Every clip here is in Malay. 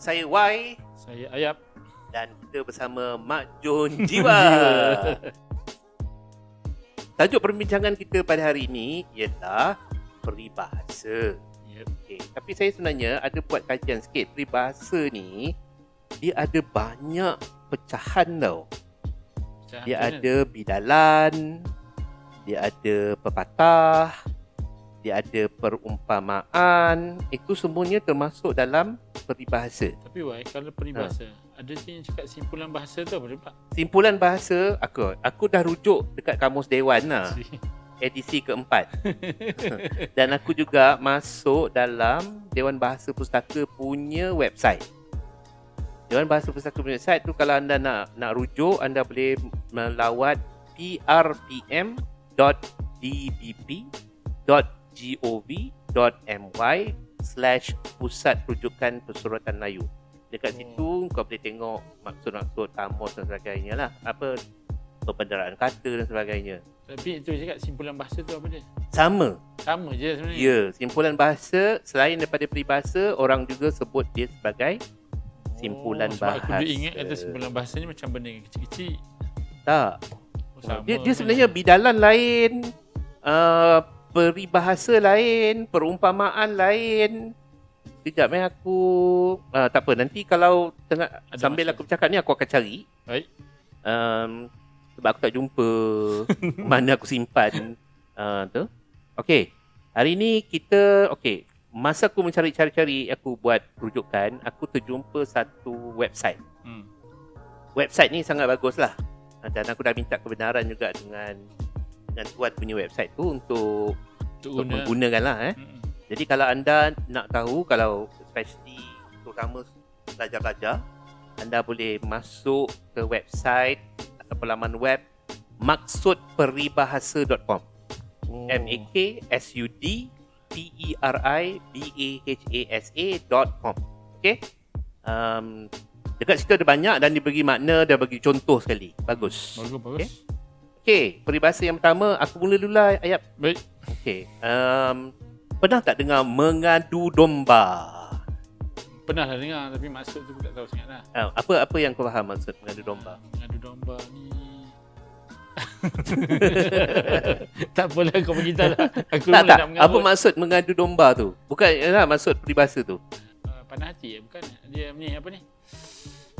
Saya Y Saya Ayap. dan kita bersama Mak Jun Jiwa. Tajuk perbincangan kita pada hari ini ialah peribahasa. Yep. Okay. Tapi saya sebenarnya ada buat kajian sikit. Peribahasa ni dia ada banyak pecahan tau. Macam Dia ada bidalan, dia ada pepatah, dia ada perumpamaan. Itu semuanya termasuk dalam peribahasa. Tapi why kalau peribahasa Ha. ada je yang cakap simpulan bahasa tu apa pak? Simpulan bahasa aku aku dah rujuk dekat kamus dewan lah edisi keempat dan aku juga masuk dalam Dewan Bahasa Pustaka punya website. Dewan Bahasa Pustaka punya website tu kalau anda nak nak rujuk anda boleh melawat prpm.dbp.gov.my slash pusat rujukan pesuratan Melayu. Dekat Oh. situ kau boleh tengok maksud-maksud kamus dan sebagainya lah. Apa perbendaraan kata dan sebagainya. Tapi itu cakap simpulan bahasa tu apa dia? Sama. Sama je sebenarnya. Ya, simpulan bahasa selain daripada peribahasa, orang juga sebut dia sebagai simpulan oh, sebab aku bahasa. dulu ingat kata simpulan bahasa ni macam benda yang kecil-kecil. tak. Oh, sama Dia, dia sebenarnya bidalan lain, uh, peribahasa lain, perumpamaan lain. Sekejap eh aku uh, tak apa nanti kalau tengah Ada sambil masa. aku bercakap ni aku akan cari. Baik. Um, sebab aku tak jumpa mana aku simpan uh, tu. Okey. Hari ni kita okey, masa aku mencari-cari-cari aku buat rujukan, aku terjumpa satu website. Hmm. Website ni sangat bagus lah. Uh, Dan aku dah minta kebenaran juga dengan dengan tuan punya website tu untuk, Untuk untuk guna. menggunakan lah eh. Hmm. Jadi kalau anda nak tahu kalau especially terutama pelajar-pelajar anda boleh masuk ke website atau laman web maksudperibahasa.com Oh. M A K S U D P E R I B A H A S A.com. Okey. Um, dekat situ ada banyak dan diberi makna dan bagi contoh sekali. Bagus. Bagus, bagus. Okey. Okey, peribahasa yang pertama aku mula dulu lah ayat Baik. Okey. Um, pernah tak dengar mengadu domba? Pernah lah dengar tapi maksud tu aku tak tahu sangat lah. Uh, apa apa yang kau faham maksud mengadu domba? Mengadu domba ni tak apalah kau beritahu lah. Aku tak tak. nak. Apa maksud mengadu domba tu? Bukan lah maksud peribahasa tu. Uh, panah hati eh? Bukan. Dia ni apa ni?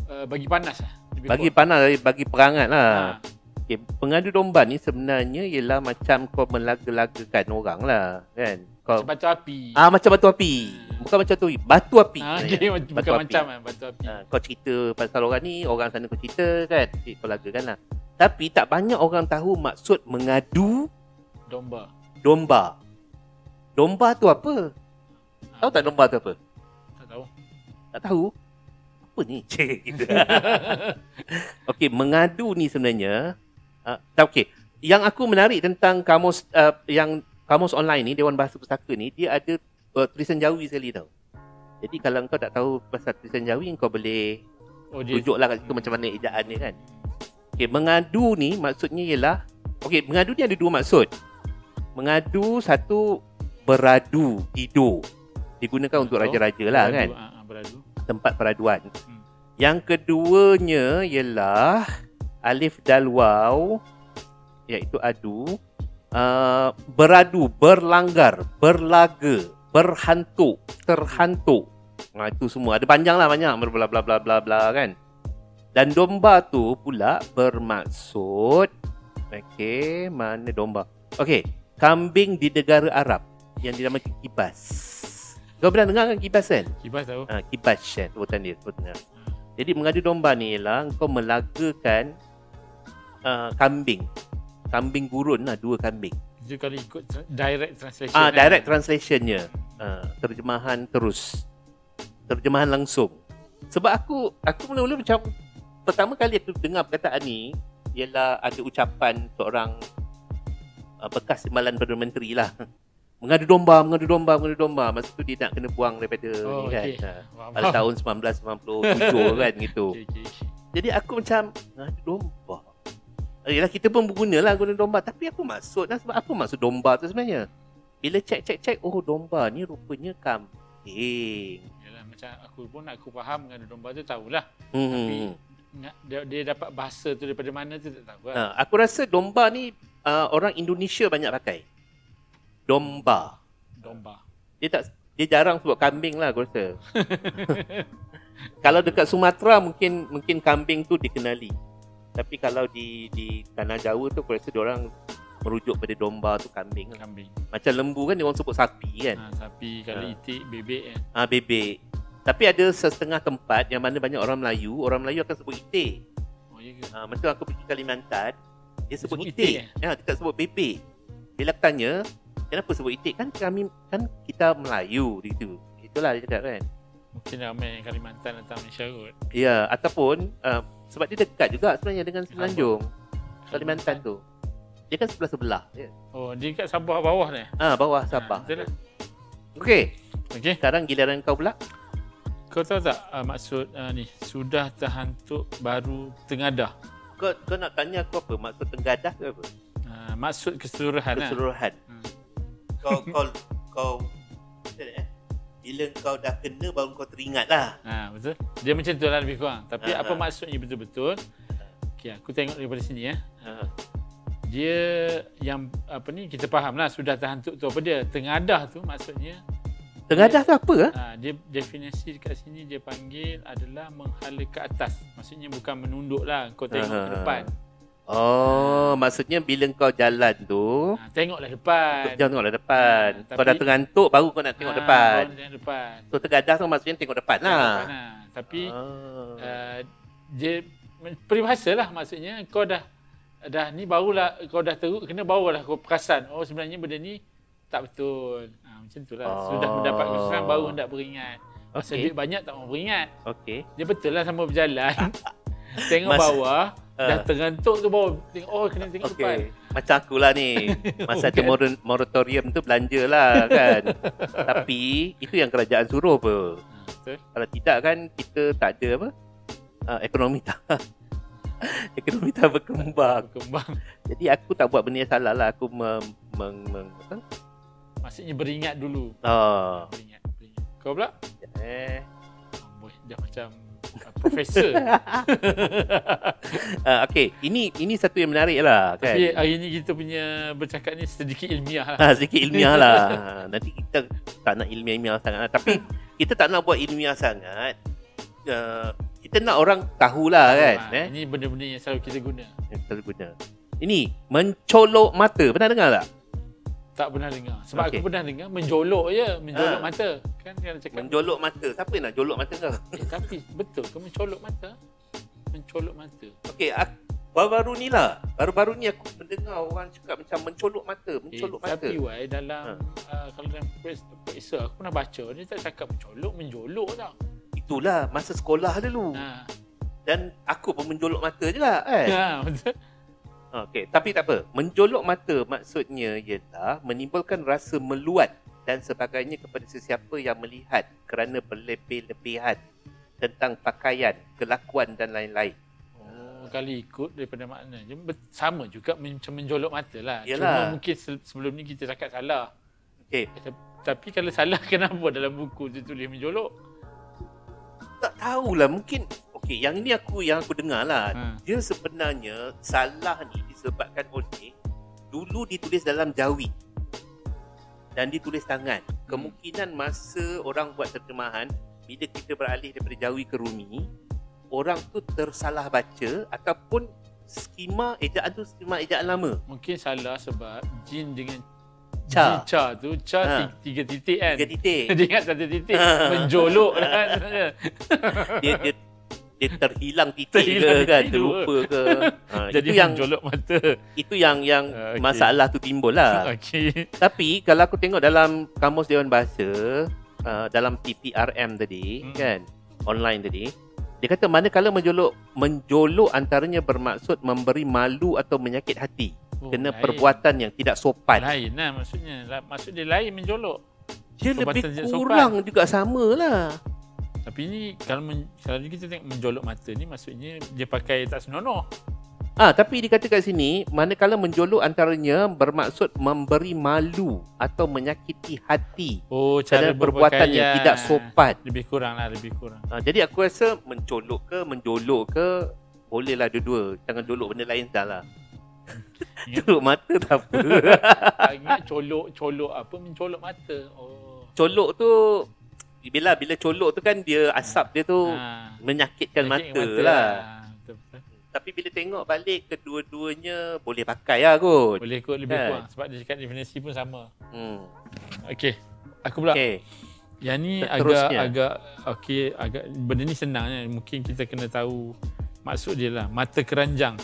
Uh, bagi panas lah. Lebih Bagi panas bagi perangat lah. Ha. Okay, pengadu domba ni sebenarnya ialah macam kau melaga-lagakan orang lah, kan? Kau Macam batu api. ah macam batu api. Bukan macam tu, batu api. Ah, okay, Batu bukan api. macam lah batu api. Ah, kau cerita pasal orang ni, orang sana kau cerita kan, Cik, kau lagakan lah. Tapi tak banyak orang tahu maksud mengadu Domba. domba. Domba tu apa? Tahu tak domba tu apa? Tak tahu. Tak tahu? Apa ni? Cik. Okey, mengadu ni sebenarnya uh, tak okey. Yang aku menarik tentang kamus uh, yang kamus online ni Dewan Bahasa Pustaka ni dia ada uh, tulisan Jawi sekali tau. Jadi kalau kau tak tahu pasal tulisan Jawi kau boleh Oh rujuklah kat situ macam mana ejaan dia kan. Okey, mengadu ni maksudnya ialah okey, mengadu ni ada dua maksud. Mengadu satu beradu, tidur. Digunakan untuk raja-raja lah Beradu, kan ah, ah, beradu. tempat peraduan. Hmm. Yang keduanya ialah alif dal waw iaitu adu uh, beradu, berlanggar, berlaga, berhantuk, terhantuk. Nah itu semua ada panjang lah banyak bla bla bla bla bla kan. Dan domba tu pula bermaksud okey, mana domba? Okey, kambing di negara Arab yang dinamakan kibas. Kau pernah dengar kan kibas kan? Kibas tahu. Ha, kibas kan sebutan dia sebutan. Jadi mengadu domba ni ialah kau melagakan uh, kambing. Kambing gurun lah, dua kambing. Itu kalau ikut tra- direct translation. Ah, kan? direct translationnya. Uh, terjemahan terus. Terjemahan langsung. Sebab aku aku mula-mula macam pertama kali aku dengar perkataan ni ialah ada ucapan seorang uh, bekas timbalan Perdana Menteri lah. Mengadu domba, mengadu domba, mengadu domba. Masa tu dia nak kena buang daripada Oh, ni kan. Ha. Faham, pada tahun 1997 kan gitu. Okay, okay. Jadi aku macam ngadu domba. Eh, Yelah kita pun berguna lah guna domba Tapi apa maksud lah Sebab apa maksud domba tu sebenarnya Bila cek cek cek Oh domba ni rupanya kambing Yalah, macam aku pun aku faham dengan domba tu tahulah. Hmm. Tapi nak- dia, dia dapat bahasa tu daripada mana tu tak tahu lah. Ha, aku rasa domba ni uh, orang Indonesia banyak pakai. Domba. Domba. Dia tak dia jarang sebut kambing lah aku rasa. kalau dekat Sumatera mungkin mungkin kambing tu dikenali. Tapi kalau di di tanah Jawa tu aku rasa dia orang merujuk pada domba tu kambing. Kambing. Macam lembu kan dia orang sebut sapi kan. Ha, sapi kalau Ha. itik bebek kan. Ah bebek. Tapi ada setengah tempat yang mana banyak orang Melayu, orang Melayu akan sebut itik. Oh ya ke? Ah macam aku pergi Kalimantan, dia sebut, Sebut itik. itik, eh? Ya, dia tak sebut bebek. Bila aku tanya, kenapa sebut itik? Kan kami kan kita Melayu gitu. Itulah dia cakap kan. Mungkin ramai Kalimantan atau Malaysia kot. Ya, ataupun uh, sebab dia dekat juga sebenarnya dengan Semenanjung. Kalimantan tu. Dia kan sebelah-sebelah. Ya. Oh, dia kat Sabah bawah ni. Ah, bawah Sabah. Ha, lah. Okey, Okey. sekarang giliran kau pula. Kau tahu tak uh, maksud uh, ni sudah terhantuk baru tengadah. Kau kau nak tanya aku apa? Maksud tenggadah ke apa? Uh, maksud keseluruhan lah. Keseluruhan. Hmm. Kau kau kau eh? Bila kau dah kena baru kau teringat lah. Ha, betul. Dia macam tu lah lebih kurang. Tapi Ha, apa ha. maksudnya betul-betul? Okey, aku tengok daripada sini ya. Ha. Dia yang apa ni kita faham lah sudah terhantuk tu apa dia. Tengadah tu maksudnya Tenggadah tu apa? ah? ha, dia definisi dekat sini dia panggil adalah menghala ke atas. Maksudnya bukan menunduk lah. Kau tengok Ha, ke ha, depan. Oh, maksudnya bila kau jalan tu, Ha, tengoklah depan. tengoklah depan. Ha, kau dah tapi- terantuk baru kau nak tengok Ha, depan. baru Tengok depan. So tergadah tu maksudnya tengok depan Tengok lah. depan lah. Tapi Ah. uh, dia peribahasa lah maksudnya kau dah dah ni barulah kau dah teruk kena barulah kau perasan oh sebenarnya benda ni tak betul. Ha, macam tu lah. Oh. Sudah mendapat kesusahan baru hendak beringat. Masa Okey. duit banyak tak mau beringat. Okey. Dia betul lah sama berjalan. tengok Mas- bawah, Ah. Dah terantuk tu bawah. Tengok, oh kena tengok depan. Okey. Macam akulah ni. Masa ada Bukan. mor- moratorium tu belanja lah kan. Tapi itu yang kerajaan suruh apa. Betul. Kalau tidak kan kita tak ada apa? Uh, ekonomi tak ekonomi tak berkembang. Berkembang. Jadi aku tak buat benda yang salah lah. Aku mem, meng, meng, apa? Maksudnya beringat dulu. Oh. Beringat. beringat. Kau pula? Eh. Oh, boy, dah macam profesor. Uh, okay. Ini ini satu yang menarik lah kan. Tapi hari ni kita punya bercakap ni sedikit ilmiah lah. Ha, sedikit ilmiah lah. Nanti kita tak nak ilmiah-ilmiah sangat lah. Tapi kita tak nak buat ilmiah sangat. Uh, kita nak orang tahulah kan. Ha, Eh? Ini benda-benda yang selalu kita guna. Yang kita guna. Ini, mencolok mata. Pernah dengar tak? Tak pernah dengar. Sebab Okey. aku pernah dengar menjolok je. Menjolok Ha. mata. Kan dia cakap. Mencolok mata. Siapa yang nak jolok mata kau? Eh, tapi betul ke mencolok mata? Mencolok mata. Okey, baru-baru ni lah. Baru-baru ni aku mendengar orang cakap macam mencolok mata. Eh, Mencolok mata. tapi why dalam Ha. uh, kalau dalam periksa aku pernah baca dia tak cakap mencolok, menjolok tau. Itulah masa sekolah dulu. Ha. Dan aku pun menjolok mata je lah kan. Ha, betul. Okey, tapi tak apa. Menjolok mata maksudnya ialah menimbulkan rasa meluat dan sebagainya kepada sesiapa yang melihat kerana berlebih-lebihan tentang pakaian, kelakuan dan lain-lain. Oh, kali ikut daripada makna. Sama juga macam menjolok mata lah. Yalah. Cuma mungkin se- sebelum ni kita cakap salah. Okey, tap- Tapi kalau salah kenapa dalam buku tu tulis menjolok? tak tahulah mungkin okey, yang ini aku yang aku dengar lah. Ha. Dia sebenarnya salah ni disebabkan oleh dulu ditulis dalam Jawi dan ditulis tangan. Kemungkinan masa orang buat terjemahan bila kita beralih daripada Jawi ke Rumi, orang tu tersalah baca ataupun skema ejaan tu skema ejaan lama. Mungkin salah sebab jin dengan Cha. jin cha tu cha Ha. tiga, titik kan. Tiga titik. Dia ingat satu titik Ha. menjolok kan. Dia dia dia terhilang titik Terhilang ke kan, terlupa ke. Ha, Jadi itu yang menjolok mata. itu yang yang Ah, okey. masalah tu timbul lah. Okey. Tapi kalau aku tengok dalam kamus Dewan Bahasa uh, dalam TPRM tadi Hmm. kan online tadi dia kata manakala menjolok menjolok antaranya bermaksud memberi malu atau menyakit hati Oh, kena lain. perbuatan yang tidak sopan. Lain lah maksudnya. Maksud dia lain menjolok. Dia lebih tidak sopan. kurang juga sama lah. Tapi ni kalau men, kalau kita tengok menjolok mata ni maksudnya dia pakai tak senonoh. Ah, tapi dikata kat sini, manakala menjolok antaranya bermaksud memberi malu atau menyakiti hati Oh, cara perbuatan yang tidak sopan. Lebih kurang lah, lebih kurang. Ah, jadi aku rasa mencolok ke menjolok ke bolehlah dua-dua. Jangan jolok benda lain dah lah. Ingat- Jolok mata tak apa. Ingat colok, colok apa mencolok mata. Oh. colok tu bila bila colok tu kan dia asap dia tu Ha. menyakitkan Sakit mata, lah. Betul, betul. Tapi bila tengok balik kedua-duanya boleh pakai lah kot. Boleh kot lebih Kan? kurang sebab dia cakap definisi pun sama. Hmm. Okey. Aku pula. Okay. Yang ni agak Seterusnya. agak okey agak benda ni senang kan. Mungkin kita kena tahu maksud dia lah. Mata keranjang.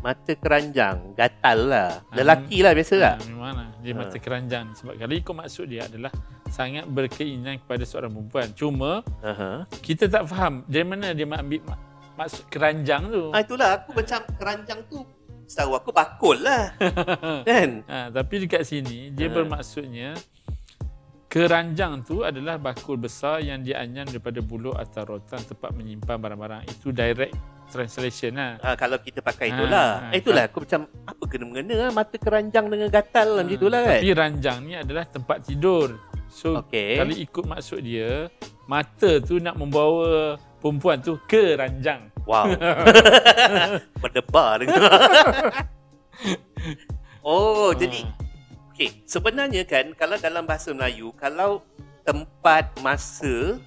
Mata keranjang, gatal lah. Ah, Lelaki lah biasa lah. Ha, memang lah. Dia Ha. mata keranjang. Sebab kalau ikut maksud dia adalah sangat berkeinginan kepada seorang perempuan. Cuma Aha. kita tak faham dari mana dia ambil mak- maksud keranjang tu. Ah, itulah aku macam keranjang tu setahu aku bakul lah. kan? Ha, tapi dekat sini dia Ha. bermaksudnya keranjang tu adalah bakul besar yang dianyam daripada buluh atau rotan tempat menyimpan barang-barang. Itu direct translation lah. Ah, kalau kita pakai Ah, itulah. ah, Eh, itulah aku macam apa kena-mengena lah mata keranjang dengan gatal lah macam itulah kan. Tapi ranjang ni adalah tempat tidur. So Okey. kalau ikut maksud dia, mata tu nak membawa perempuan tu ke ranjang. Wow. Berdebar dengan. oh, jadi Ah. okey, sebenarnya kan kalau dalam bahasa Melayu kalau tempat masa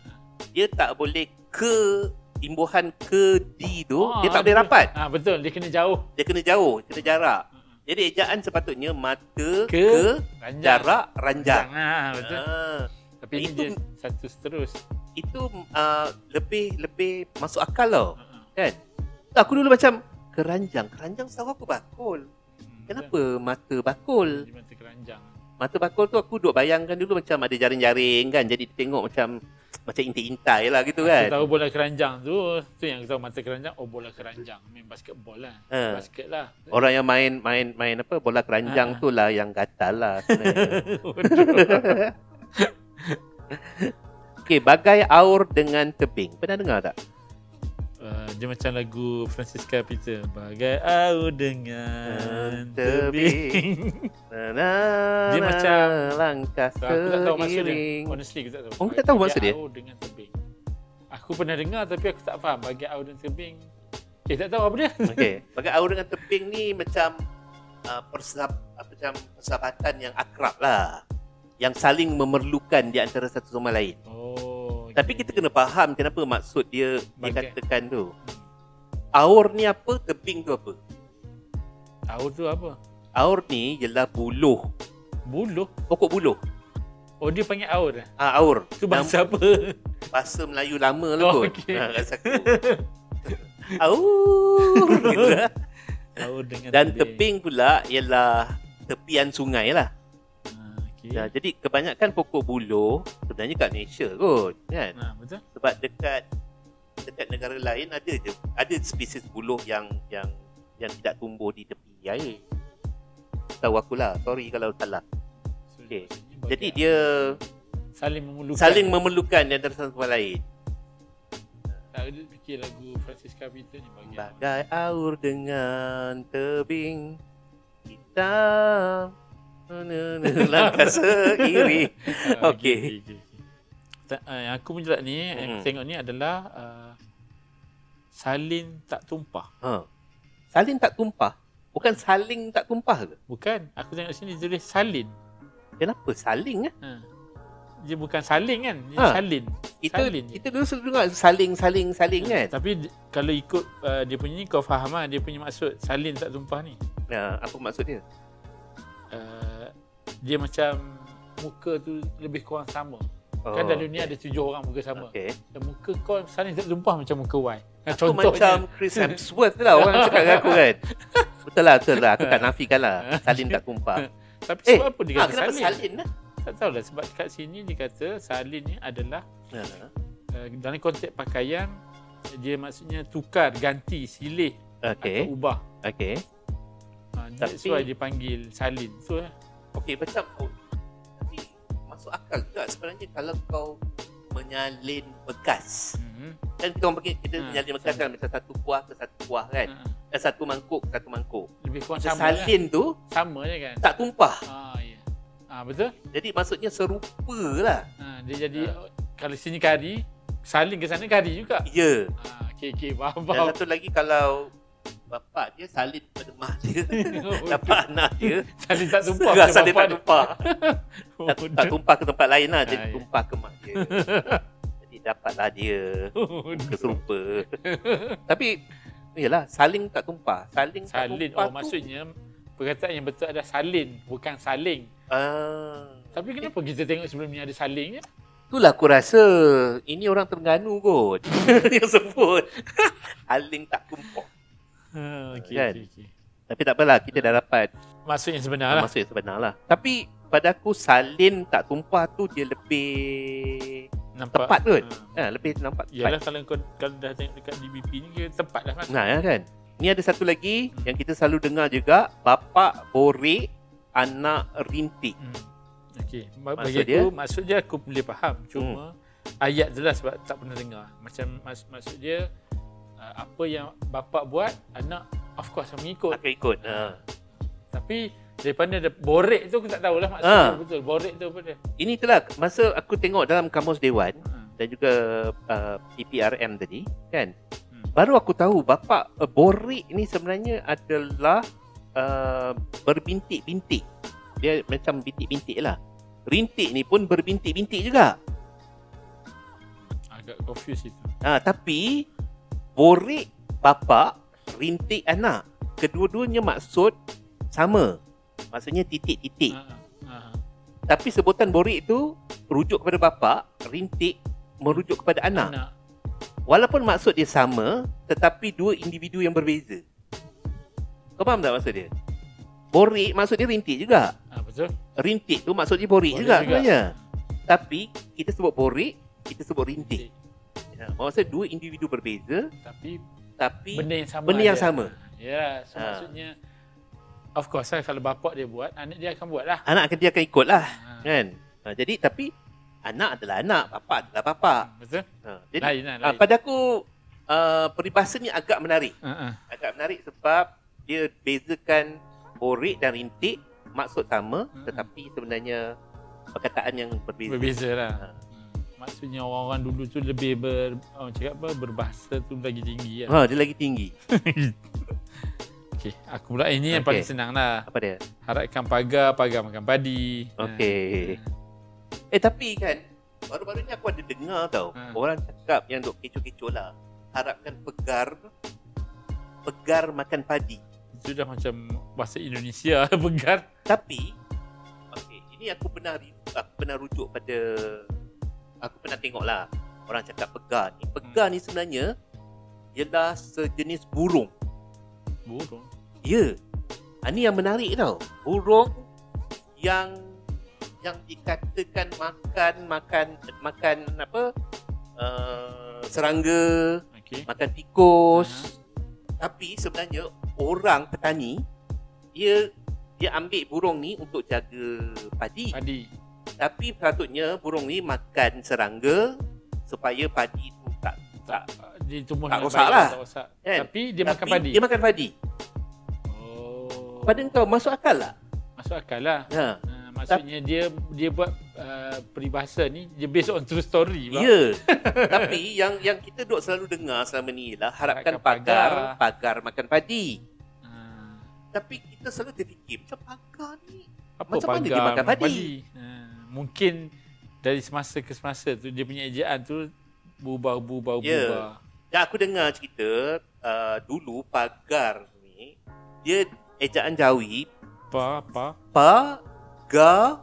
dia tak boleh ke imbuhan ke di tu, Ah, dia tak boleh rapat. Ah betul, dia kena jauh Dia kena jauh, kena jarak. Jadi ejaan sepatutnya mata ke, ke ranjang. jarak ranjang. Ah, betul. Ah, Tapi itu- dia satu seterus. itu uh, lebih lebih masuk akal tau. Ah, Kan? Aku dulu macam keranjang. Keranjang setahu aku bakul. Hmm, Kenapa mata bakul? Dia mata keranjang. Mata bakul tu aku duk bayangkan dulu macam ada jaring-jaring kan. Jadi tengok macam macam intai-intai lah gitu kan. tahu bola keranjang tu, tu yang aku tahu mata keranjang, oh bola keranjang. Main basketball lah. Ha. Basket lah. Orang yang main main main apa bola keranjang Ah. tu lah yang gatal lah sebenarnya. Okey, bagai aur dengan tebing. Pernah dengar tak? Uh, dia macam lagu Francisca Peter Bagai au dengan Tebing. Na, Dia macam- langkah so, Aku tak tahu maksud dia. Honestly aku tak tahu kau tak tahu maksud dia? au dengan tebing Aku pernah dengar tapi aku tak faham Bagai au dengan tebing Eh tak tahu apa dia Okey, bagai aur dengan tebing ni macam uh, persahab, uh, macam persahabatan yang akrab lah. Yang saling memerlukan di antara satu sama lain. Oh Tapi kita kena faham kenapa maksud dia Bagai. dikatakan tu. Aur ni apa, tebing tu apa? Au tu apa? Aur ni ialah buluh, Buluh pokok buluh. Oh dia panggil aur eh? Ah, aur. Tu bahasa apa? bahasa Melayu lama lah Oh, kot. okey. Ha, rasa aku. Aur. Gitu lah. Aur dengan Dan tebing pula ialah tepian sungai lah. Okay. Ya, jadi kebanyakan pokok buluh sebenarnya kat Malaysia kot, kan? Nah, betul. Sebab dekat dekat negara lain ada je ada spesies buluh yang yang yang tidak tumbuh di tepi air. Tahu aku lah, sorry kalau salah. Okey. bagai Jadi dia saling memerlukan. saling memerlukan di antara satu sama lain. Tak ada fikir lagu Francisca Peter ni bagi. Bagai aur dengan tebing hitam langkah seiring. Ah, Okey. ah, yang aku menjelat ni, yang aku tengok ni adalah uh, salin tak tumpah. Ha. Salin tak tumpah. Bukan saling tak tumpah ke? Bukan, aku tengok sini dia tulis salin. Kenapa saling eh? Ha. Dia bukan saling kan, dia Ha. salin. Kita Salin kita dulu selalu dengar saling saling saling kan. Tapi kalau ikut uh, dia punya ni kau faham lah dia punya maksud salin tak tumpah ni. Ya, apa maksud dia? Uh, dia macam muka tu lebih kurang sama. Oh, kan dalam dunia ada tujuh orang muka sama. Okey. Dan muka kau salin tak tumpah macam muka Y. Ha, Aku macam Chris Hemsworth lah orang cakap dengan aku kan. Betul lah, betul lah. Aku tak nafikan lah. Salin tak tumpah. Tapi Eh, sebab apa dia ha, kata kenapa salin? salin lah? Tak tahulah sebab kat sini dia kata salin ni adalah Ha. uh, dalam konteks pakaian dia maksudnya tukar, ganti, silih Okey. atau ubah. Okey. Ha, that's Tapi- why dia panggil salin. So eh, Okey, macam oh, tapi masuk akal juga sebenarnya kalau kau menyalin bekas. mhm. Mhm. Kan kita orang bagi kita Ha, menyalin makan kan macam satu kuah ke satu kuah kan. Ha, Eh, satu mangkuk ke satu mangkuk. Lebih kurang sama salin tu Sama je kan. tak tumpah. Ah, ya. Ah, betul. Jadi maksudnya serupa lah. Ha, dia jadi kalau sini kari, salin ke sana kari juga. Ya. Ah, okey okey faham Dan satu lagi kalau bapak dia salin pada mak dia. Oh, dapat anak dia. salin tak tumpah. Ke salin bapak tak dia? tumpah. Oh, tak, tak tumpah ke tempat lain lah. Jadi Ah, ya. tumpah ke mak dia. Jadi dapatlah dia. Keserupa. Tapi Yalah, saling tak tumpah. Saling tak Salin. tumpah Oh, tu, maksudnya perkataan yang betul ada salin, bukan saling. Ah, Tapi kenapa kita tengok sebelum ni ada saling je? itulah aku rasa ini orang Terengganu kot. yang sebut. Saling tak tumpah. Ha, okey Kan? okey okey. Tapi tak apalah, kita dah dapat Maksud yang sebenar lah. maksud yang sebenar lah. Tapi pada aku salin tak tumpah tu dia lebih Nampak? tepat kot. Ha. Ha, lebih nampak tepat. Yalah kalau kau kalau dah tengok dekat DBP ni kira tepat lah kan. Nah, ya kan? Ni ada satu lagi yang kita selalu dengar juga, bapak borek anak rintik. Hmm. Okey. Ba- Maksud Bagi dia? aku maksud dia aku boleh faham. Cuma ayat je lah sebab tak pernah dengar. Macam mas, maksud dia apa yang bapa buat anak of course akan mengikut. Akan ikut. Ha. Tapi daripada ada borek tu aku tak tahulah maksud Ah. dia betul. Borek tu apa dia? Ini itulah masa aku tengok dalam kamus dewan Ha. dan juga uh, PPRM tadi, kan? Hmm. Baru aku tahu bapak uh, borek ni sebenarnya adalah uh, berbintik-bintik. Dia macam bintik-bintik lah. Rintik ni pun berbintik-bintik juga. Agak confused itu. Ha, tapi borek bapa, rintik anak. Kedua-duanya maksud sama. Maksudnya titik-titik. Ha. Ha. Tapi sebutan borek tu rujuk kepada bapa, rintik merujuk kepada anak. Anak. Walaupun maksud dia sama, tetapi dua individu yang berbeza. Kau faham tak maksud dia? Borek maksud dia rintik juga. Ha, betul. Rintik tu maksud dia borek Borek juga, juga. sebenarnya. Tapi kita sebut borek, kita sebut rintik. Ya, maksudnya dua individu berbeza Tapi tapi benda yang sama. benda yang ada. sama. Ya, so Ha. maksudnya of course lah kalau bapak dia buat, anak dia akan buat lah. anak dia akan ikut lah Ha. kan ha, jadi tapi anak adalah anak bapa adalah bapa Betul? ha, jadi Lain lah, ha, lain. pada aku uh, peribahasa ni agak menarik ha. agak menarik sebab dia bezakan borek dan rintik maksud sama Hmm. tetapi sebenarnya perkataan yang berbeza, Berbeza lah. Ha. Maksudnya orang-orang dulu tu lebih ber, orang cakap apa, berbahasa tu lagi tinggi lah. ha, dia lagi tinggi Okey, aku pula ini yang paling senang lah. apa dia Harapkan pagar, pagar makan padi. Okey. Ha. eh tapi kan baru-baru ni aku ada dengar tau Ha. orang cakap yang duk kecoh-kecoh lah harapkan pegar pegar makan padi Itu dah macam bahasa Indonesia pegar. Tapi okey, ini aku pernah aku pernah rujuk pada aku pernah tengok lah orang cakap pegar ni. Pegar ni sebenarnya ialah sejenis burung. Burung. Ya. Ha, ni yang menarik tau. Burung yang yang dikatakan makan makan makan apa? Uh, serangga, Okey. makan tikus. Tapi sebenarnya orang petani dia dia ambil burung ni untuk jaga padi. Padi. Tapi patutnya burung ni makan serangga supaya padi tu tak tak Dia tumbuh Tak rosak lah. Tak rosak. Kan? Tapi dia makan tapi padi. Dia makan padi. Oh. Pada kau masuk akal tak? Masuk akal lah. Ha. Ha, maksudnya dia dia buat uh, peribahasa ni dia based on true story. Ya. tapi yang yang kita duk selalu dengar selama ni lah harapkan Harapkan pagar, pagar. pagar makan padi. Ha. Tapi kita selalu terfikir macam pagar ni. Apa Macam mana pagar dia makan makan padi? Ha. Mungkin dari semasa ke semasa tu dia punya ejaan tu berubah berubah Ya. berubah. Dan aku dengar cerita uh, dulu pagar ni dia ejaan Jawi Apa apa? pagar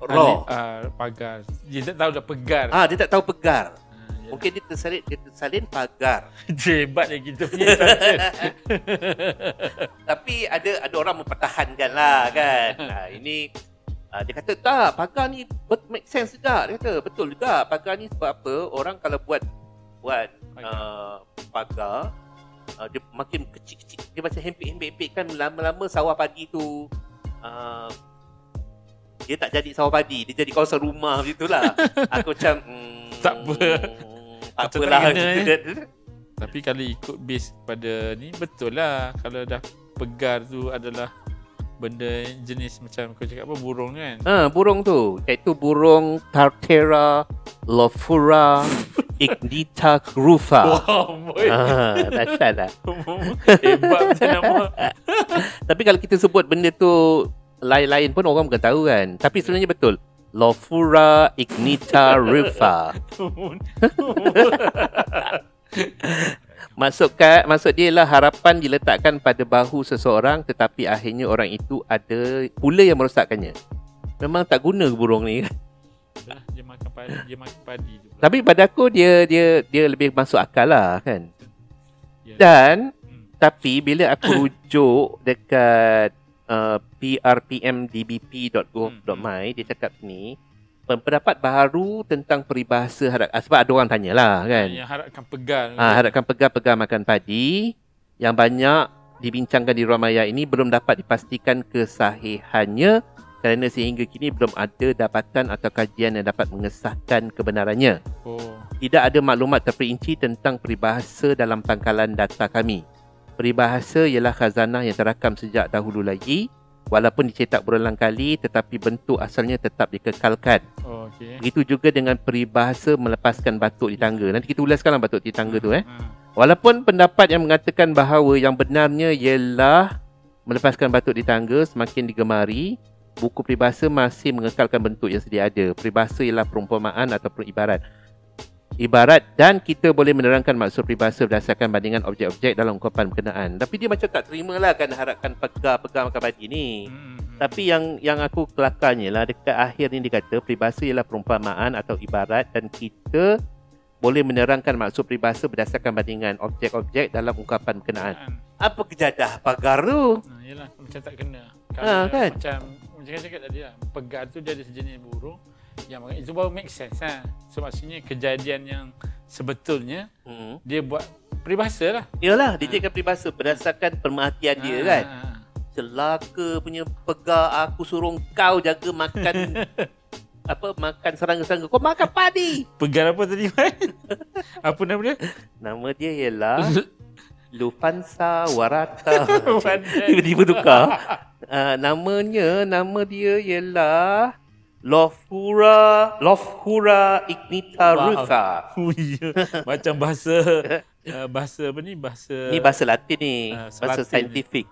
ro. Uh, pagar. Dia tak tahu dah pegar. Ah dia tak tahu pegar. Ha, ya. Mungkin dia tersalin dia tersalin pagar. Hebat yang kita punya. Tapi ada ada orang mempertahankan lah kan. Ha, ini uh, dia kata tak pagar ni bet, make sense juga. Dia kata betul juga pagar ni sebab apa orang kalau buat buat uh, pagar uh, dia makin kecil-kecil. Dia macam hempit-hempit kan lama-lama sawah padi tu uh, dia tak jadi sawah padi, dia jadi kawasan rumah macam itulah. Aku macam hmm, Tak apa. Apalah. tak eh. Tapi kalau ikut base pada ni betul lah kalau dah pegar tu adalah benda jenis macam kau cakap apa burung kan. Ha, burung tu. Iaitu burung Tartera lofura ignita rufa. Wow, boy. Ah, dahsyat lah. Hebat macam nama. Tapi kalau kita sebut benda tu lain-lain pun orang bukan tahu kan. Tapi sebenarnya betul. Lofura ignita rufa. Maksud, ka, maksud dia lah harapan diletakkan pada bahu seseorang tetapi akhirnya orang itu ada pula yang merosakkannya. Memang tak guna burung ni. Dah, dia makan padi, dia makan padi tu. Tapi pada aku dia dia dia lebih masuk akal lah kan. Ya. Dan Hmm. tapi bila aku rujuk dekat uh, prpmdbp.gov.my dia cakap ni pendapat baru tentang peribahasa harap, ah, sebab ada orang tanyalah kan. Yang harapkan pegar. Ah, harapkan pegar-pegar makan padi yang banyak dibincangkan di Ramaya ini belum dapat dipastikan kesahihannya kerana sehingga kini belum ada dapatan atau kajian yang dapat mengesahkan kebenarannya. Oh. Tidak ada maklumat terperinci tentang peribahasa dalam pangkalan data kami. Peribahasa ialah khazanah yang terakam sejak dahulu lagi walaupun dicetak berulang kali tetapi bentuk asalnya tetap dikekalkan. Oh, okey. Begitu juga dengan peribahasa melepaskan batuk di tangga. Nanti kita ulaskanlah batuk di tangga tu eh. Ha. Walaupun pendapat yang mengatakan bahawa yang benarnya ialah melepaskan batuk di tangga semakin digemari, buku peribahasa masih mengekalkan bentuk yang sedia ada. Peribahasa ialah perumpamaan ataupun ibarat. Ibarat dan kita boleh menerangkan maksud peribahasa berdasarkan bandingan objek-objek dalam ungkapan berkenaan. Tapi dia macam tak terima lah kan harapkan pegar-pegar makan padi ni. Hmm, hmm, Tapi yang yang aku kelakarnya lah dekat akhir ni dia kata peribahasa ialah perumpamaan atau ibarat dan kita boleh menerangkan maksud peribahasa berdasarkan bandingan objek-objek dalam ungkapan berkenaan. hmm. Apa kejadah pagar tu? Ha, yelah, macam tak kena. Ha, kan? Macam, macam saya cakap tadi lah, pegar tu dia ada sejenis burung yang itu baru make sense lah. So maksudnya kejadian yang sebetulnya Hmm. dia buat peribahasa lah. Yalah, dia cakap peribahasa berdasarkan perhatian dia Ha, kan. ha, ha. Celaka punya pegar aku suruh kau jaga makan apa makan serangga-serangga. Kau makan padi. Pegar apa tadi? Wan? apa nama dia? Nama dia ialah Lufansa Warata. Tiba-tiba tukar. Uh, namanya, nama dia ialah Lofura Lofura Ignita. Rufa. Oh, ya. Macam bahasa uh, bahasa apa ni? Bahasa Ni bahasa Latin ni, Ah, bahasa saintifik.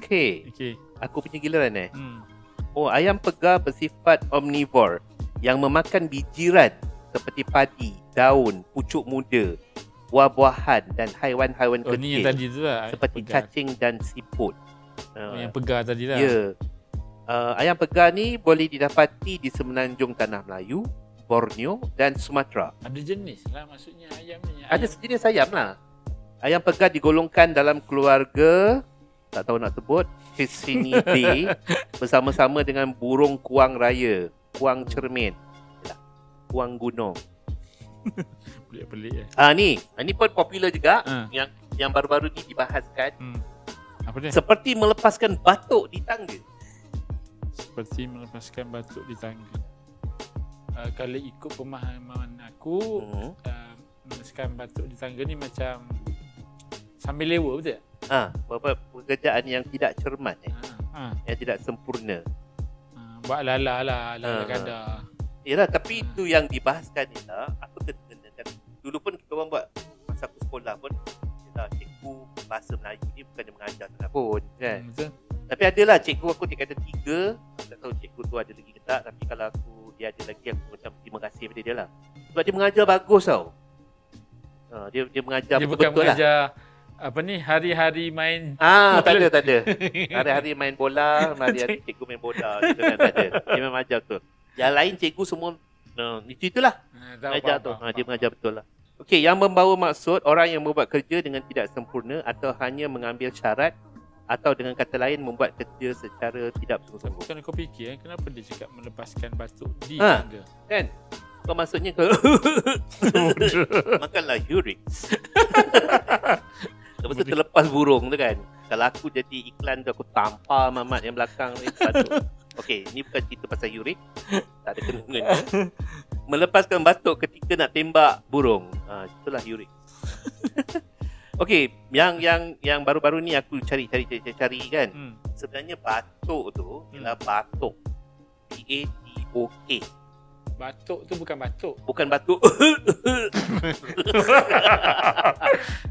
Okey, Okey. aku punya giliran eh. Hmm. Oh, ayam pegar bersifat omnivore yang memakan bijiran seperti padi, daun, pucuk muda, buah-buahan dan haiwan-haiwan Oh ni yang kecil tadi tu lah. seperti pegar. cacing dan siput. Uh, yang pegar tadi lah. Ya. Uh, ayam pegar ni boleh didapati di semenanjung tanah Melayu, Borneo dan Sumatera. Ada jenis lah maksudnya ayam ni. Ada sejenis ayam lah. Ayam pegar digolongkan dalam keluarga tak tahu nak sebut Hesinidae bersama-sama dengan burung kuang raya, kuang cermin, kuang gunung. Pelik-pelik eh. Ah ni, ah, ni pun popular juga Ha. yang yang baru-baru ni dibahaskan Hmm. Apa dia? seperti melepaskan batuk di tangga. Seperti melepaskan batuk di tangga. Uh, kalau ikut pemahaman aku, Hmm. uh, melepaskan batuk di tangga ni macam sambil lewa betul tak? Ah, beberapa pekerjaan yang tidak cermat eh, Ha. Ha. yang tidak sempurna. Ha. Buat lala lah, lala Ha. kadar. Yalah, tapi itu yang dibahaskan ni lah, apa kena kan. Dulu pun kita orang buat masa aku sekolah pun, yalah, cikgu bahasa Melayu ni bukannya mengajar sangat pun, kan. Hmm, betul. Tapi adalah cikgu aku tingkatan tiga, aku tak tahu cikgu tu ada lagi ke tak, tapi kalau aku dia ada lagi, aku macam terima kasih pada dia lah. Sebab dia mengajar bagus tau. Ha, dia dia mengajar Dia bukan betul-betul lah. mengajar apa ni hari-hari main Ah, tak ada, tak ada. Hari-hari main bola, hari-hari cikgu main bola. Gitu kan, tak ada. Dia memang ajar betul. Yang lain cikgu semua, no, itu itulah. Ha, tahu, Mengajar faham, tu. Ha, dia mengajar betul lah. Okey, yang membawa maksud orang yang membuat kerja dengan tidak sempurna atau hanya mengambil syarat atau dengan kata lain membuat kerja secara tidak sungguh-sungguh. Bukan kau fikir eh, kenapa dia cakap melepaskan batuk di Ha. tangga? Kan? Kau maksudnya kau makanlah urix. Lepas tu terlepas burung tu kan. Kalau aku jadi iklan tu aku tampar mamat yang belakang ni satu. Okey, ni bukan cerita pasal urix. Tak ada kena-mengena. melepaskan batuk ketika nak tembak burung. Ha, itulah Urix. Okey, yang yang yang baru-baru ni aku cari cari cari, cari, cari kan. Hmm. Sebenarnya batuk tu ialah batuk. B A T O K. Batuk tu bukan batuk. Bukan batuk.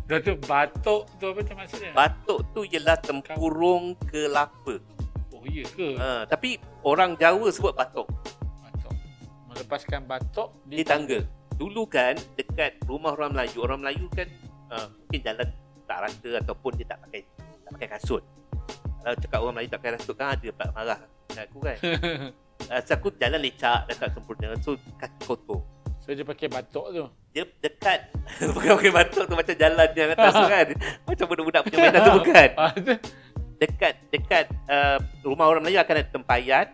Dah tu batuk tu apa tu maksudnya? batuk tu ialah tempurung kelapa. oh ya ke? Ha, tapi orang Jawa sebut batuk Batuk. Melepaskan batuk di tangga. Dulu kan dekat rumah orang Melayu, orang Melayu kan uh, mungkin jalan tak rata ataupun dia tak pakai tak pakai kasut. Kalau cakap orang Melayu tak pakai kasut kan ada pula marah kat aku kan. uh, so aku jalan lecak dekat sempurna so kaki kotor. So dia pakai batuk tu. Dia dekat bukan pakai batuk tu macam jalan yang atas tu kan. Macam budak-budak punya mainan tu bukan. Dekat dekat uh, rumah orang Melayu akan ada tempayan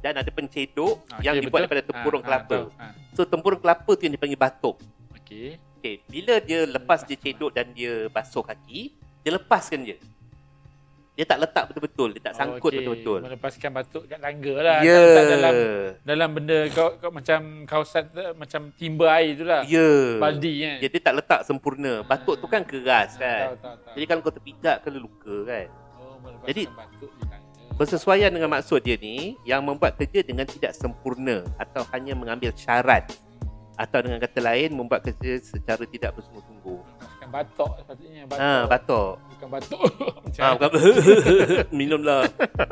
dan ada pencedok Ah, yang dibuat betul. daripada tempurung kelapa. tahu. Ah, So tempurung kelapa tu yang dipanggil batuk. Okey. Okay, bila dia lepas dia cedok dan dia basuh kaki, dia lepaskan je. Dia tak letak betul-betul, dia tak sangkut Oh, okey. betul-betul. Melepaskan batuk kat tangga lah. Ya. Tak letak dalam dalam benda kau, kau macam kawasan macam timba air tu lah. Ya. Baldi kan. Ya, dia tak letak sempurna. Batuk tu kan keras Tahu, kan. tahu, tahu. Jadi kalau kau terpijak kena luka kan. oh, jadi- batuk di tangga. Bersesuaian dengan maksud dia ni yang membuat kerja dengan tidak sempurna atau hanya mengambil syarat atau dengan kata lain membuat kerja secara tidak bersungguh-sungguh. Melepaskan batuk sepatutnya. Batuk. Ha, batuk. Bukan batuk. macam Ha, bukan minumlah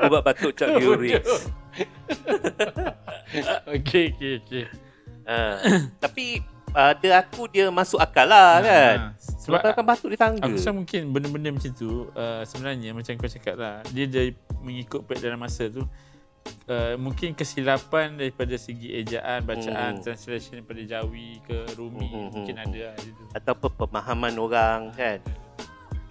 ubat batuk Cak Urix. Okey, okey, okey. Ha. Tapi pada aku dia masuk akal lah kan. Ha, Sebab sebab kan batuk di tangga. Aku rasa mungkin benda-benda macam tu uh, sebenarnya macam kau cakap lah dia dari mengikut dalam masa tu uh, mungkin kesilapan daripada segi ejaan, bacaan, Hmm. translation daripada Jawi ke Rumi Hmm, hmm, mungkin hmm, ada lah. Atau pemahaman orang kan.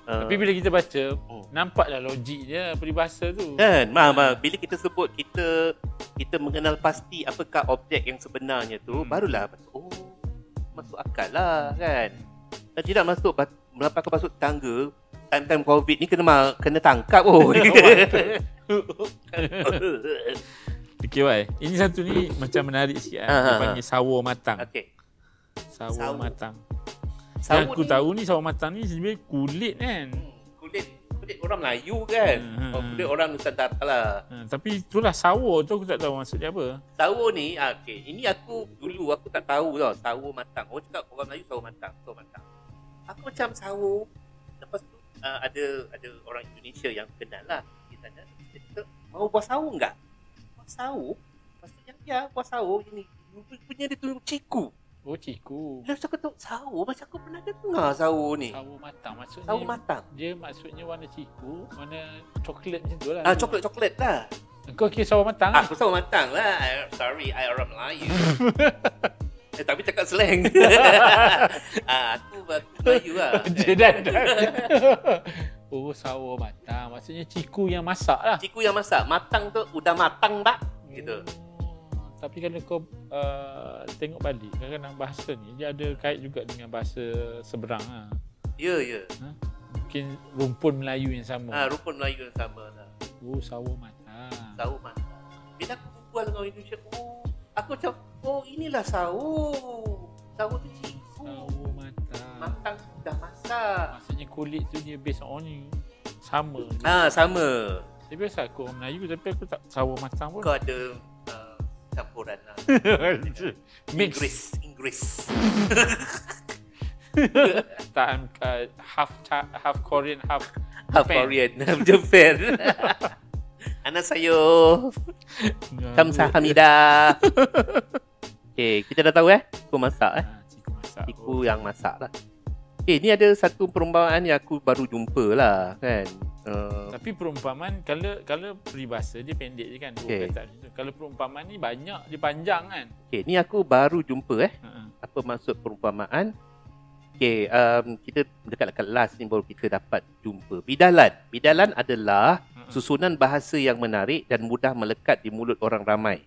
Uh, Tapi bila kita baca Hmm. nampaklah logik dia peribahasa tu. Kan, ma, ma, bila kita sebut kita kita mengenal pasti apakah objek yang sebenarnya tu, Hmm. barulah oh masuk akal lah kan. Dan tidak masuk melepaskan masuk tangga time-time covid ni kena ma- kena tangkap oh. Okey wai. Ini satu ni macam menarik sikit ah. Dia panggil sawo matang. Okey. Sawo, Sawo. matang. Sawo Yang aku ni- tahu ni sawo matang ni sebenarnya kulit kan. Hmm, kulit kulit orang Melayu kan. Hmm, Oh, hmm. kulit orang Nusantara lah. Ha, tapi itulah sawo tu aku tak tahu maksud dia apa. Sawo ni, ah, okay. ini aku dulu aku tak tahu tau. Sawo matang. Orang cakap orang Melayu sawo matang. Sawo matang. Aku macam sawo. Uh, ada ada orang Indonesia yang kenal lah. Dia tanya, dia kata, mau buah sawo enggak? Buah? Lepas tu, ya, buah sawo. Ini punya dia tu ciku. Oh ciku. Lepas tu aku tahu sawo. Macam aku pernah dengar sawo ni. Sawo matang maksudnya. Sawo matang. Dia maksudnya warna ciku, warna coklat macam tu lah. Ah, coklat-coklat lah. Kau kira sawo matang Ah, aku sawo matang lah. I- Sorry, I orang Melayu. eh, tapi cakap slang. ah, aku Melayu lah. Dah. Oh, sawo matang. Maksudnya ciku yang masak lah. Ciku yang masak, matang tu udah matang tak? Gitu. Oh, tapi kalau kau uh, tengok balik, kadang-kadang bahasa ni dia ada kait juga dengan bahasa seberang lah. Ya, ya. Mungkin rumpun Melayu yang sama. Ah, rupun Melayu yang sama lah. Oh, sawo matang. Sawo matang. Bila aku berbual dengan orang Indonesia, oh, aku macam, oh inilah sawo. Sawo tu ciku. Sawo matang. Matang dah masak. Maksudnya kulit tu dia based on ni sama. Ah, sama. Dia biasa aku orang Melayu tapi aku tak sawo matang pun. Kau ada uh, campuran lah. Mix. Inggris. Inggris. Tak I'm, uh, half half Korean, half Half Japan. Korean. Japan. Anak saya. Kamsahamnida. okay, kita dah tahu eh. Ciku masak eh. Masak. Ciku yang masak lah. Okay, ni ada satu perumpamaan yang aku baru jumpa lah kan. Uh, Tapi perumpamaan kalau kalau peribahasa dia pendek je kan dua tu. Kalau perumpamaan ni banyak dia panjang kan. okay, ni aku baru jumpa eh. Ha. Apa maksud perumpamaan. Okay, um, kita dekat-dekat last ni baru kita dapat jumpa. Bidalan. Bidalan adalah Ha. susunan bahasa yang menarik dan mudah melekat di mulut orang ramai.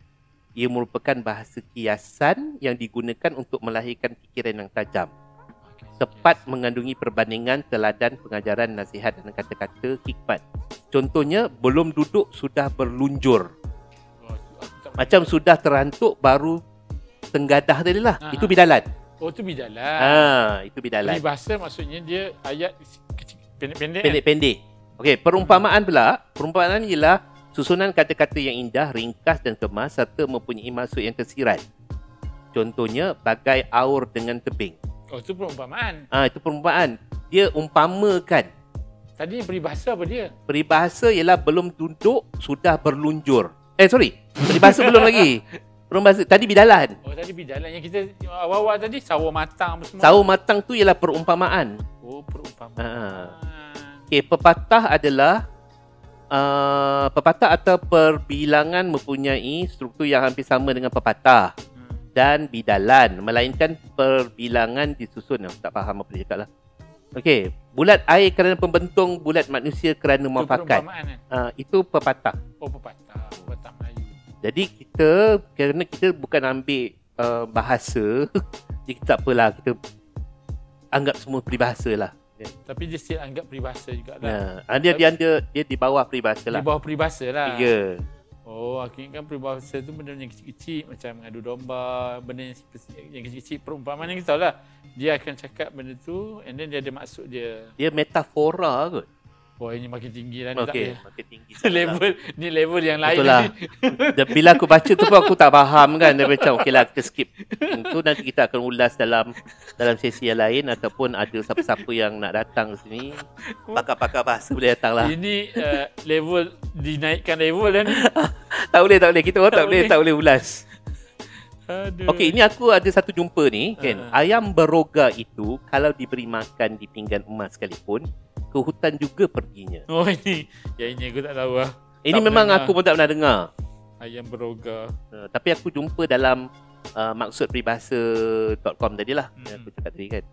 Ia merupakan bahasa kiasan yang digunakan untuk melahirkan fikiran yang tajam. Tepat mengandungi perbandingan, teladan, pengajaran, nasihat dan kata-kata hikmat. Contohnya, belum duduk sudah berlunjur. Macam sudah terantuk baru tenggadah tadi lah. Ah, Itu bidalan. Oh tu bidalan. Ah, itu bidalan. Peribahasa maksudnya dia ayat kecil pendek-pendek. kan? Pendek-pendek. Okey, perumpamaan pula, perumpamaan ialah susunan kata-kata yang indah, ringkas dan kemas serta mempunyai maksud yang tersirat. Contohnya bagai aur dengan tebing. Oh tu perumpamaan. Ah, itu perumpamaan. Dia umpamakan. Tadi peribahasa apa dia? Peribahasa ialah belum duduk sudah berlunjur. Eh sorry, peribahasa belum lagi. Peribahasa tadi bidalan. Oh tadi bidalan yang kita awal-awal tadi sawo matang apa semua. Sawo matang tu ialah perumpamaan. Oh perumpamaan. Ah. Okey, pepatah adalah uh, pepatah atau perbilangan mempunyai struktur yang hampir sama dengan pepatah Hmm. dan bidalan melainkan perbilangan disusun. Aku tak faham apa dia cakap lah. Okey, bulat air kerana pembentung, bulat manusia kerana Itu muafakat. perumpamaan kan? Uh, itu pepatah. Oh pepatah. Pepatah Melayu. Jadi kita kerana kita bukan ambil uh, bahasa, jadi kita tak apalah kita anggap semua peribahasa lah. Tapi dia still anggap peribahasa jugalah. Nah, dia dia dia dia di bawah peribahasa Di lah. bawah peribahasa lah. Ya. Oh, aku ingatkan peribahasa tu benda yang kecil-kecil macam mengadu domba, benda yang, yang kecil-kecil perumpamaan yang kita tahu lah. Dia akan cakap benda tu and then dia ada maksud dia. Dia metafora kot. Wah, ini makin tinggi lah ni tak boleh. makin tinggi. level ni level yang lain Betul lah. Dan bila aku baca tu pun aku tak faham kan. Dia macam okey lah kita skip. Itu nanti kita akan ulas dalam dalam sesi yang lain ataupun ada siapa-siapa yang nak datang sini. Pakar-pakar bahasa boleh datang lah. Ini uh, level dinaikkan level dah ni. Tak boleh, tak boleh. Kita orang tak Tak boleh, boleh. tak boleh ulas. Aduh. Okey, ini aku ada satu jumpa ni kan. Ah. Ayam beroga itu kalau diberi makan di pinggan emas sekalipun, ke hutan juga perginya. Oh ini. Ya ini aku tak tahu lah. Ini Tak memang pernah aku pun tak pernah dengar. Ayam beroga. Uh, tapi aku jumpa dalam uh, maksud peribahasa.com tadi lah Hmm. yang aku cakap tadi kan.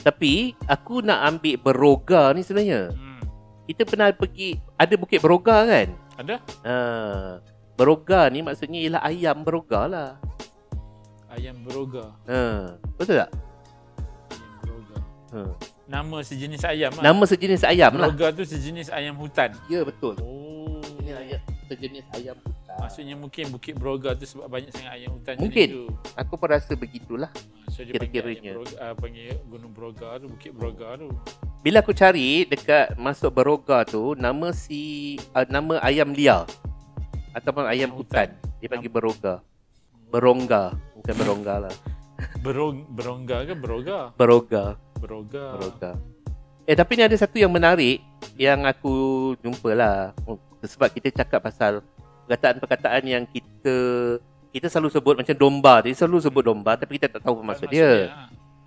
Tapi aku nak ambil beroga ni sebenarnya. Hmm. Kita pernah pergi ada Bukit Beroga kan? Ada? Uh, beroga ni maksudnya ialah ayam beroga lah. Ayam beroga. Uh, betul tak? Ayam beroga. Uh. Nama sejenis ayam lah. Nama sejenis ayam lah. Beroga tu sejenis ayam hutan. Ya betul. Oh. Ini ayam sejenis ayam hutan. Maksudnya mungkin Bukit Beroga tu sebab banyak sangat ayam hutan Mungkin. tu. Aku pun rasa begitulah. So dia Kira-kiranya. panggil, ayam Beroga, uh, panggil Gunung Beroga tu, Bukit Beroga tu. Bila aku cari dekat masuk Beroga tu nama si uh, nama ayam liar ataupun ayam hutan. Dia panggil Beroga. Berongga, bukan berongga lah. Berong, berongga ke Beroga? Beroga, Beroga. Beroga. Eh tapi ni ada satu yang menarik yang aku jumpa lah. Sebab kita cakap pasal perkataan-perkataan yang kita kita selalu sebut macam domba. Dia selalu sebut domba tapi kita tak tahu apa maksud dia.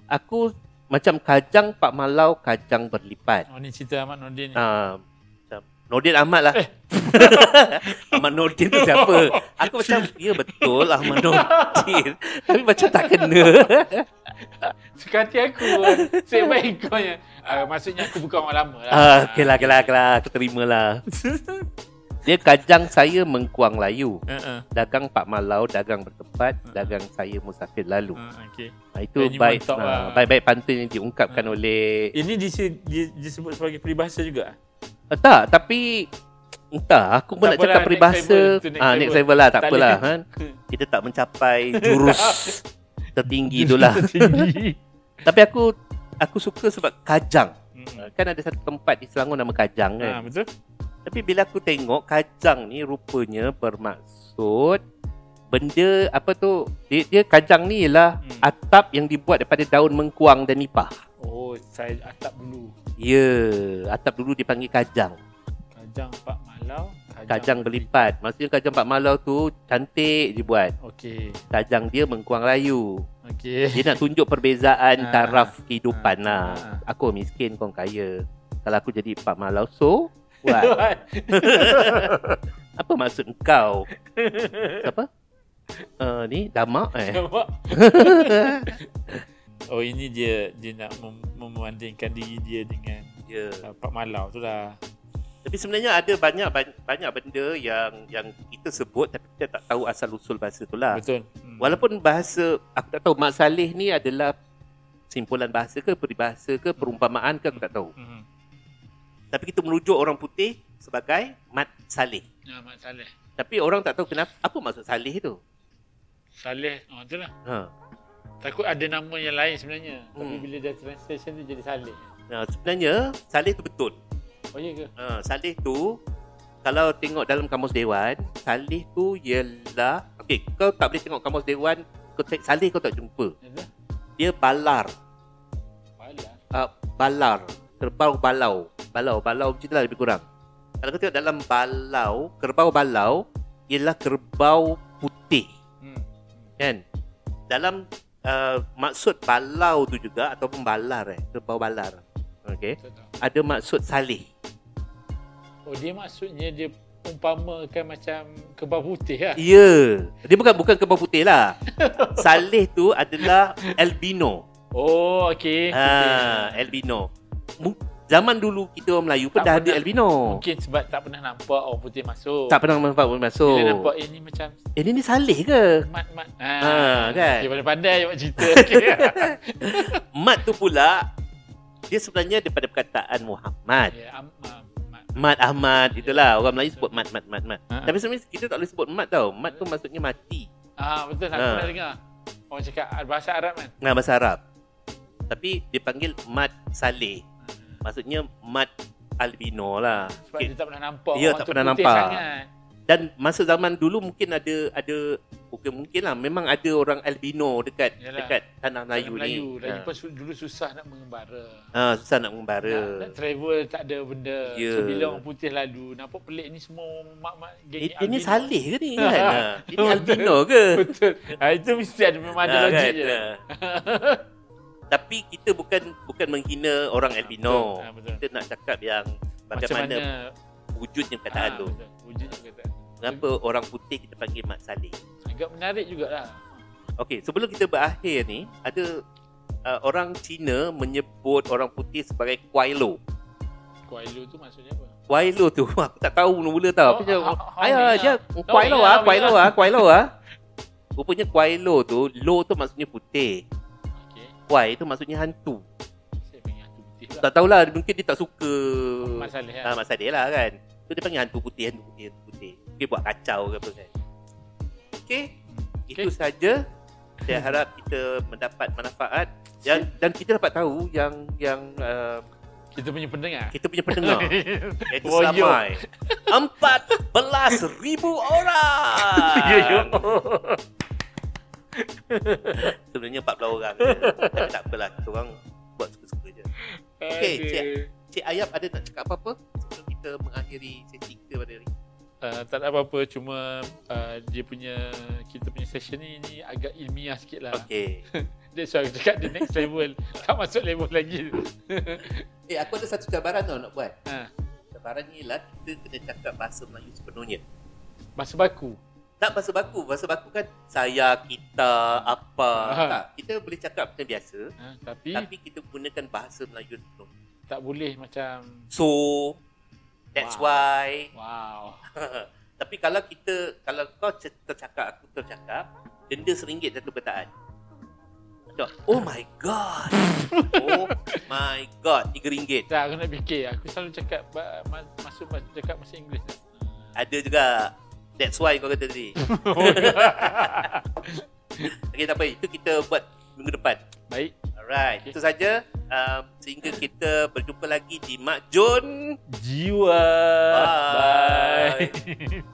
Aku macam kajang Pak Malau kajang berlipat. Oh ni cerita Ahmad Nordin ni. Ah, Nordin Ahmad lah. Ahmad Nordin tu siapa? Aku macam, ya betul Ahmad Nordin. Tapi macam tak kena. Suka hati aku. Saya baik kau yang. Uh, maksudnya aku bukan orang lama lah. ah, okay lah, okay lah, okay lah. Aku terima lah. Dia kajang saya mengkuang layu. Uh-uh. Dagang Pak Malau, dagang bertempat. Dagang saya musafir lalu. Uh, okay. Ah, itu Ini baik, ah, lah. baik-baik pantun yang diungkapkan Ah. oleh... Ini disebut sebagai peribahasa juga? Ah, tak, tapi... Entah, aku pun Tak nak cakap next peribahasa. level, itu next Ah, next level. lah, tak, Tak apalah. Kan? kita tak mencapai jurus tertinggi itulah. Tapi aku aku suka sebab kajang. Hmm. Kan ada satu tempat di Selangor nama Kajang kan. Ah, betul? Tapi bila aku tengok kajang ni rupanya bermaksud benda apa tu dia, dia kajang ni ialah Hmm. atap yang dibuat daripada daun mengkuang dan nipah. Oh, saya atap dulu. Ya, atap dulu dipanggil kajang. Kajang Pak Malau. Kajang berlipat. Maksudnya kajang Pak Malau tu cantik dibuat. Okey. Kajang dia mengkuang layu. Okey. Dia nak tunjuk perbezaan Ah, taraf kehidupan ah, lah. ah. Aku miskin, kau kaya. Kalau aku jadi Pak Malau, so what? Apa maksud engkau? Siapa? Uh, ni Damak eh. Nampak? Oh ini dia dia nak mem- membandingkan diri dia dengan Ya. uh, Pak Malau tu lah. Tapi sebenarnya ada banyak ban- banyak benda yang yang kita sebut tapi kita tak tahu asal usul bahasa tu lah. Betul. Hmm. Walaupun bahasa aku tak tahu Mak Saleh ni adalah simpulan bahasa ke peribahasa ke perumpamaan ke aku tak tahu. Hmm. Tapi kita merujuk orang putih sebagai Mat Saleh. Ya, Mak Saleh. Tapi orang tak tahu kenapa apa maksud Saleh tu. Saleh. Oh, tu lah. Ha. Takut ada nama yang lain sebenarnya. Tapi Hmm. bila dah translation tu jadi Saleh. Nah, sebenarnya Saleh tu betul. Oh ya ke? Ha, Saleh tu kalau tengok dalam kamus dewan, Saleh tu ialah okey, kau tak boleh tengok kamus dewan, kau tengok Saleh kau tak jumpa. Dia balar. Pala. Uh, balar, kerbau balau. Balau, balau macam itulah lebih kurang. Kalau kau tengok dalam balau, kerbau balau ialah kerbau putih, Hmm. kan? Dalam uh, maksud balau tu juga ataupun balar eh, kerbau balar. Okey. Ada maksud salih. Oh dia maksudnya dia umpamakan macam kebab putih lah. Ya. Dia bukan bukan kerbau putih lah. salih tu adalah albino. Oh okey. Ha, albino. Zaman dulu kita orang Melayu pun Tak dah ada pernah- albino. Mungkin sebab tak pernah nampak orang putih masuk. Tak pernah nampak pun masuk. Bila nampak ini macam Eh ni, ni salih ke? mat-mat. Ha, kan? Okay, pandai-pandai buat cerita. Okay. Mat tu pula dia sebenarnya daripada perkataan Muhammad. ya, am, mat. Mat Ahmad itulah orang Melayu sebut mat mat mat mat. Ha. Tapi sebenarnya kita tak boleh sebut mat tau. Mat tu maksudnya mati. Ah betul aku Ha. pernah dengar. Orang cakap ah, bahasa Arab kan. Nah bahasa Arab. Tapi dipanggil mat saleh. Maksudnya mat albino lah. Sebab Okay. dia tak pernah nampak. Ya, tak pernah nampak. Sangat. Dan masa zaman dulu mungkin ada ada bukan mungkin lah memang ada orang albino dekat Yalah. dekat tanah Melayu, Melayu, Melayu. ni. Lagi Ha. pun dulu susah nak mengembara. Ha, susah nak Nak, mengembara. nak travel tak ada benda. Ya. So bila orang putih lalu, nampak pelik ni semua mak-mak geng Eh, ni albino. saleh ke ni kan? Ha, dia ni albino ke? Betul. Ha, itu mesti ada memang ada Ha, logik kan? je. Tapi kita bukan bukan menghina orang albino. betul. Ha, betul. Kita nak cakap yang Macam bagaimana mana wujudnya perkataan ha, tu. betul. Wujudnya kata. Kenapa orang putih kita panggil mat saleh? Agak menarik jugalah. Okey, sebelum kita berakhir ni, ada uh, orang Cina menyebut orang putih sebagai Kwailo. Kuailu tu maksudnya apa? Kwailo tu aku tak tahu mula-mula tau. Oh, Ayah ha- dia ha- Kwailo ha- ah, ha- Kwailo ha- ah, Kwailo ah. Rupanya Kwailo tu, lo tu maksudnya putih. Kwai tu maksudnya hantu. Saya panggil hantu putih lah. Tak tahulah mungkin dia tak suka Masalah Ah, lah. masalah lah kan. So dia panggil hantu putih, hantu putih, hantu putih. Mungkin buat kacau ke apa kan. Okey. Itu Okey. saja. Saya harap kita mendapat manfaat dan dan kita dapat tahu yang yang uh, Kita punya pendengar. kita punya pendengar iaitu Oh, yo. selamai 14,000 orang. Ya, ya. Sebenarnya 14 orang. je. Tapi tak apalah, kita orang buat suka-suka je. Okey, Aduh. Cik. Cik Ayap ada nak cakap apa-apa sebelum kita mengakhiri sesi kita pada hari ini? Uh, tak ada apa-apa cuma uh, dia punya kita punya session ni ni agak ilmiah sikit lah. Okey. Dia so aku cakap the next level tak masuk level lagi. Eh, aku ada satu cabaran tau nak buat. ha, Cabaran ni ialah kita kena cakap bahasa Melayu sepenuhnya. bahasa baku. Tak bahasa baku. Bahasa baku kan saya, kita, apa. Ha. Tak. Kita boleh cakap macam biasa. Ha, tapi, Tapi kita gunakan bahasa Melayu sepenuhnya. tak boleh macam So, that's Wow. why. wow. Tapi kalau kita, kalau kau tercakap, aku tercakap, denda seringgit satu perkataan. Macam, oh my god. oh my god. Tiga ringgit. Tak aku nak fikir. Aku selalu cakap masuk ma- cakap bahasa Inggeris. Ada juga. That's why kau kata tadi. Okay, tak apa. Itu kita buat minggu depan. Baik. Alright. Okay. Itu saja. Um, sehingga kita berjumpa lagi di Mak Jun. Jiwa. Bye. Bye.